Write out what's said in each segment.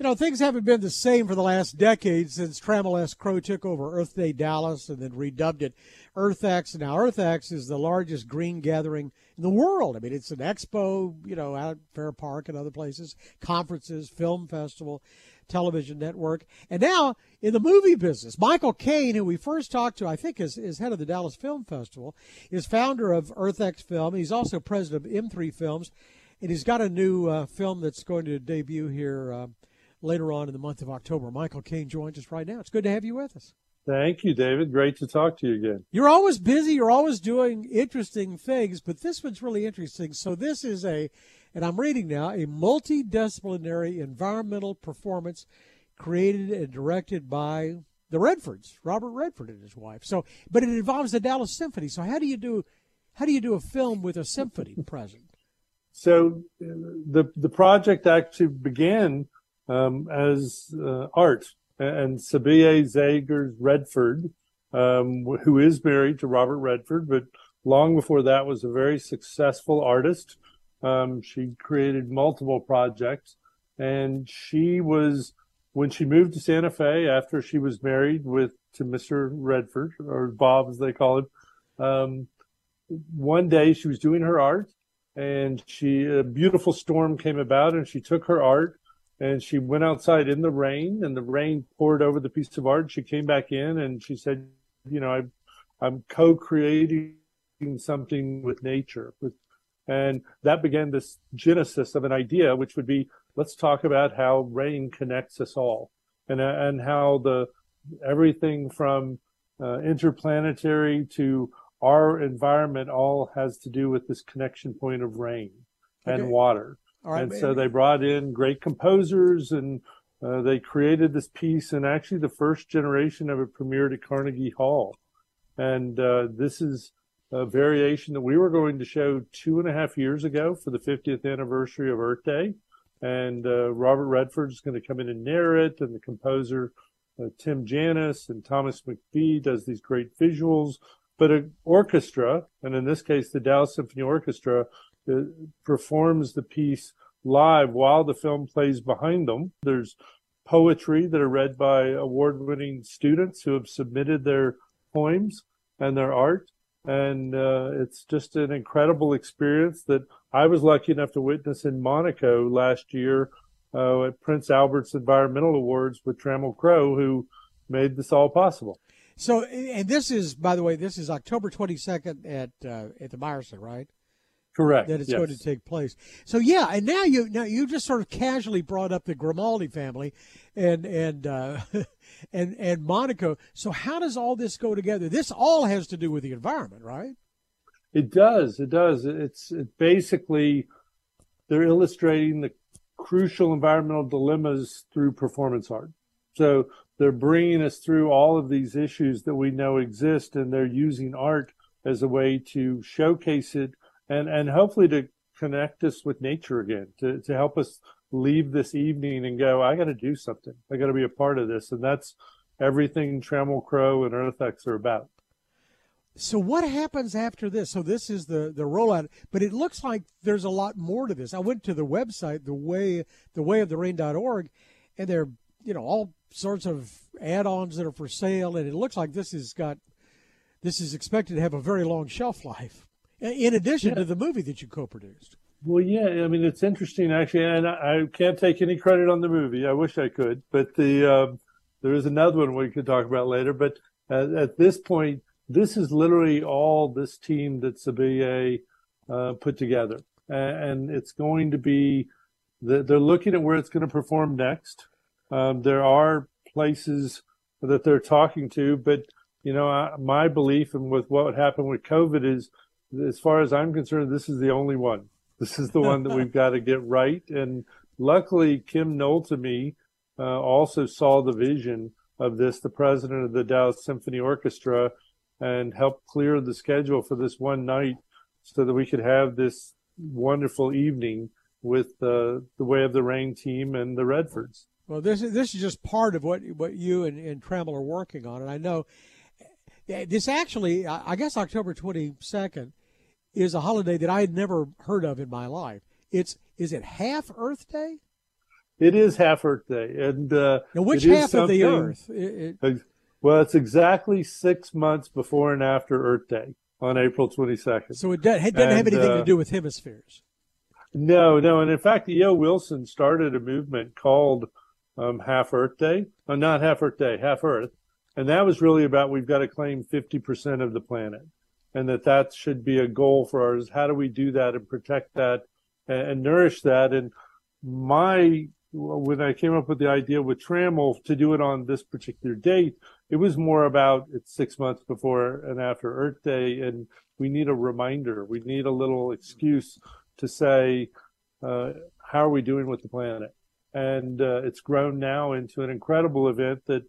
You know, things haven't been the same for the last decade since Trammell S. Crow took over Earth Day Dallas and then redubbed it EarthX. Now, EarthX is the largest green gathering in the world. I mean, it's an expo, you know, out at Fair Park and other places, conferences, film festival, television network. And now in the movie business, Michael Cain, who we first talked to, I think is, is head of the Dallas Film Festival, is founder of EarthX Film. He's also president of M3 Films. And he's got a new uh, film that's going to debut here. Uh, later on in the month of October. Michael Cain joins us right now. It's good to have you with us. Thank you, David. Great to talk to you again. You're always busy. You're always doing interesting things, but this one's really interesting. So, this is a, and I'm reading now, a multidisciplinary environmental performance created and directed by the Redfords, Robert Redford and his wife. So, but it involves the Dallas Symphony. So, how do you do, how do you do a film with a symphony present? So, uh, the the project actually began um, as uh, art. And Sibylle Szaggars Redford, um, who is married to Robert Redford, but long before that was a very successful artist. Um, she created multiple projects, and she was when she moved to Santa Fe after she was married with to Mr. Redford or Bob as they call him. Um, one day she was doing her art, and she a beautiful storm came about, and she took her art and she went outside in the rain and the rain poured over the piece of art. She came back in and she said, you know, I, I'm co-creating something with nature. With, and that began this genesis of an idea, which would be, let's talk about how rain connects us all and, and how the, everything from uh, interplanetary to our environment all has to do with this connection point of rain and okay. water. And so they brought in great composers and uh, they created this piece. And actually, the first generation of it premiered at Carnegie Hall. And uh, this is a variation that we were going to show two and a half years ago for the 50th anniversary of Earth Day. And uh, Robert Redford is going to come in and narrate, and the composer uh, Tim Janis and Thomas McPhee does these great visuals. But an orchestra, and in this case, the Dallas Symphony Orchestra, performs the piece live while the film plays behind them. There's poetry that are read by award winning students who have submitted their poems and their art. And uh, it's just an incredible experience that I was lucky enough to witness in Monaco last year uh, at Prince Albert's Environmental Awards with Trammell Crow, who made this all possible. So, and this is, by the way, this is October 22nd at uh, at the Meyerson, right? Correct. That it's yes. going to take place. So yeah, and now you now you just sort of casually brought up the Grimaldi family, and and uh, and and Monaco. So how does all this go together? This all has to do with the environment, right? It does. It does. It's it basically they're illustrating the crucial environmental dilemmas through performance art. So they're bringing us through all of these issues that we know exist, and they're using art as a way to showcase it and and hopefully to connect us with nature again, to to help us leave this evening and go, I got to do something. I got to be a part of this, and that's everything Trammell Crow and EarthX are about. So what happens after this? So this is the the rollout, but it looks like there's a lot more to this. I went to the website, the way the way of the rain.org, and there you know all sorts of add-ons that are for sale, and it looks like this has got this is expected to have a very long shelf life in addition yeah. to the movie that you co-produced. Well, yeah, I mean it's interesting actually, and I, I, can't take any credit on the movie. I wish I could, but the um, there is another one we could talk about later. But at, at this point, this is literally all this team that Sibylle uh, put together, and, and, it's going to be they're looking at where it's going to perform next. Um, there are places that they're talking to, but you know, I, my belief and with what happened with COVID is as far as I'm concerned, this is the only one. This is the one that we've got to get right. And luckily, Kim Noltemy uh, also saw the vision of this, the president of the Dallas Symphony Orchestra, and helped clear the schedule for this one night so that we could have this wonderful evening with uh, the Way of the Rain team and the Redfords. Well, this is this is just part of what what you and, and Trammell are working on, and I know eh, this actually, I guess October twenty second is a holiday that I had never heard of in my life. It's is it half Earth Day? It is half Earth Day, and uh, now which half of the Earth? It, it, well, it's exactly six months before and after Earth Day on April 22nd. So it, does, it doesn't and, have anything uh, to do with hemispheres. No, no, and in fact, E.O. Wilson started a movement called um, Half Earth Day, uh, not Half Earth Day, Half Earth, and that was really about we've got to claim 50% of the planet, and that that should be a goal for ours. How do we do that and protect that and, and nourish that? And my when I came up with the idea with Trammell to do it on this particular date, it was more about it's six months before and after Earth Day, and we need a reminder. We need a little excuse to say, uh, how are we doing with the planet? And uh, it's grown now into an incredible event that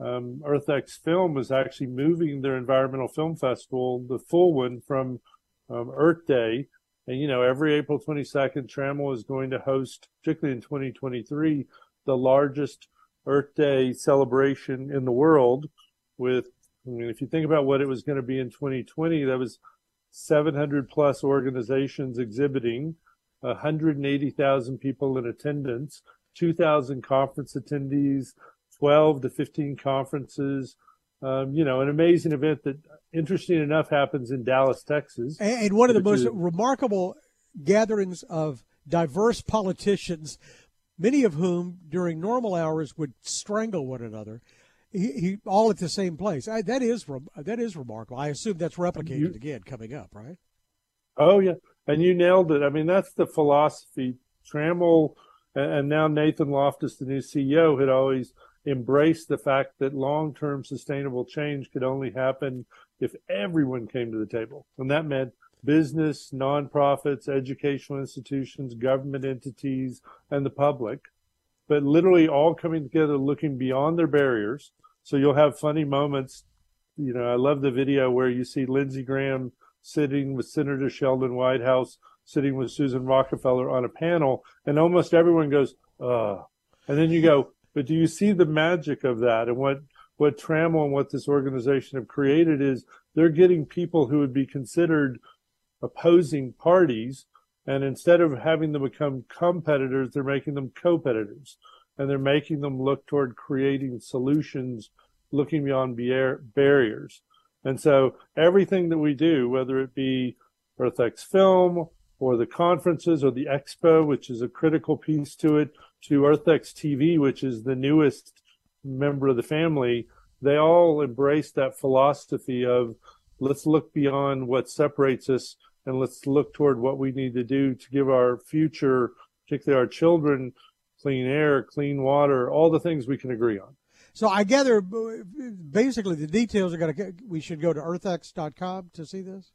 um, EarthX Film is actually moving their environmental film festival, the full one, from um, Earth Day. And, you know, every April 22nd, Trammell is going to host, particularly in 2023, the largest Earth Day celebration in the world with, I mean, if you think about what it was going to be in 2020, that was 700 plus organizations exhibiting, 180,000 people in attendance, 2,000 conference attendees, 12 to 15 conferences. Um, you know, an amazing event that, interesting enough, happens in Dallas, Texas. And one of the most is, remarkable gatherings of diverse politicians, many of whom during normal hours would strangle one another he, he all at the same place. I, that is that is remarkable. I assume that's replicated you, again coming up, right? Oh yeah, and you nailed it. I mean, that's the philosophy. Trammell and now Nathan Loftus, the new CEO, had always embraced the fact that long-term sustainable change could only happen if everyone came to the table, and that meant business, nonprofits, educational institutions, government entities, and the public but literally all coming together, looking beyond their barriers. So you'll have funny moments. You know, I love the video where you see Lindsey Graham sitting with Senator Sheldon Whitehouse, sitting with Susan Rockefeller on a panel, and almost everyone goes, "Uh," and then you go, "But do you see the magic of that?" And what what Trammell and what this organization have created is they're getting people who would be considered opposing parties and instead of having them become competitors, they're making them co-competitors. And they're making them look toward creating solutions, looking beyond bar- barriers. And so everything that we do, whether it be EarthX Film or the conferences or the expo, which is a critical piece to it, to EarthX TV, which is the newest member of the family, they all embrace that philosophy of let's look beyond what separates us and let's look toward what we need to do to give our future, particularly our children, clean air, clean water, all the things we can agree on. So I gather basically the details are going to we should go to earthx.com to see this.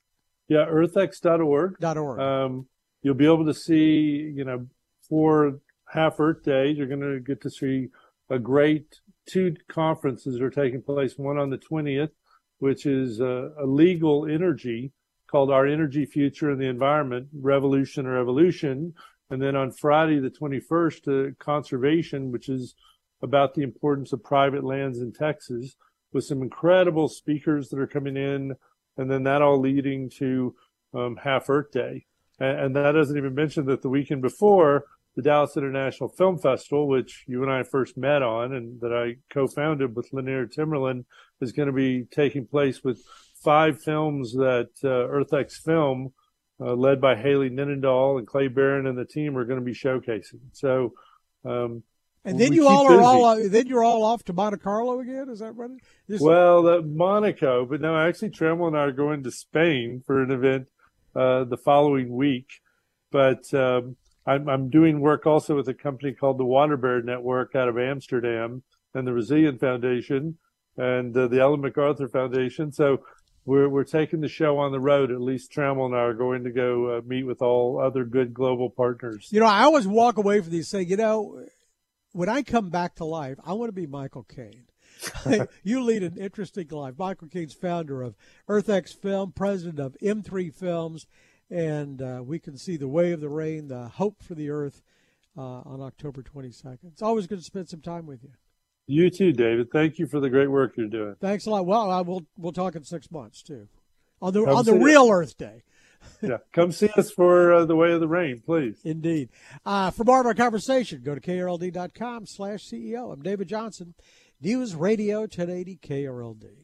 Yeah, earthx.org. Dot .org. Um, you'll be able to see, you know, for half Earth Day, you're going to get to see a great two conferences are taking place. One on the 20th, which is a legal energy called Our Energy Future and the Environment Revolution or Evolution. And then on Friday, the 21st, uh, Conservation, which is about the importance of private lands in Texas, with some incredible speakers that are coming in. And then that all leading to um, Half Earth Day. And that doesn't even mention that the weekend before, the Dallas International Film Festival, which you and I first met on and that I co-founded with Liener Temerlin, is going to be taking place with five films that uh, EarthX Film, uh, led by Haley Ninendahl and Clay Barron and the team, are going to be showcasing. So, um, and then you all are busy. all then you're all off to Monte Carlo again. Is that right? Well, uh, Monaco, but no, actually, Trammell and I are going to Spain for an event uh, the following week. But um, I'm, I'm, doing work also with a company called the Water Bear Network out of Amsterdam and the Resilient Foundation and uh, the Ellen MacArthur Foundation. So we're we're taking the show on the road. At least Trammell and I are going to go uh, meet with all other good global partners. You know, I always walk away from these saying, you know, when I come back to life, I want to be Michael Cain. you lead an interesting life. Michael Cain's founder of EarthX Film, president of M3 Films, and uh, we can see the way of the rain, the hope for the earth uh, on October 22nd. It's always good to spend some time with you. You too, David. Thank you for the great work you're doing. Thanks a lot. Well, I will we'll talk in six months too, on the on the real Earth Day. yeah, come see us for uh, the Way of the Rain, please. Indeed. Uh, for more of our conversation, go to krld.com slash CEO. I'm David Johnson, News Radio 1080 KRLD.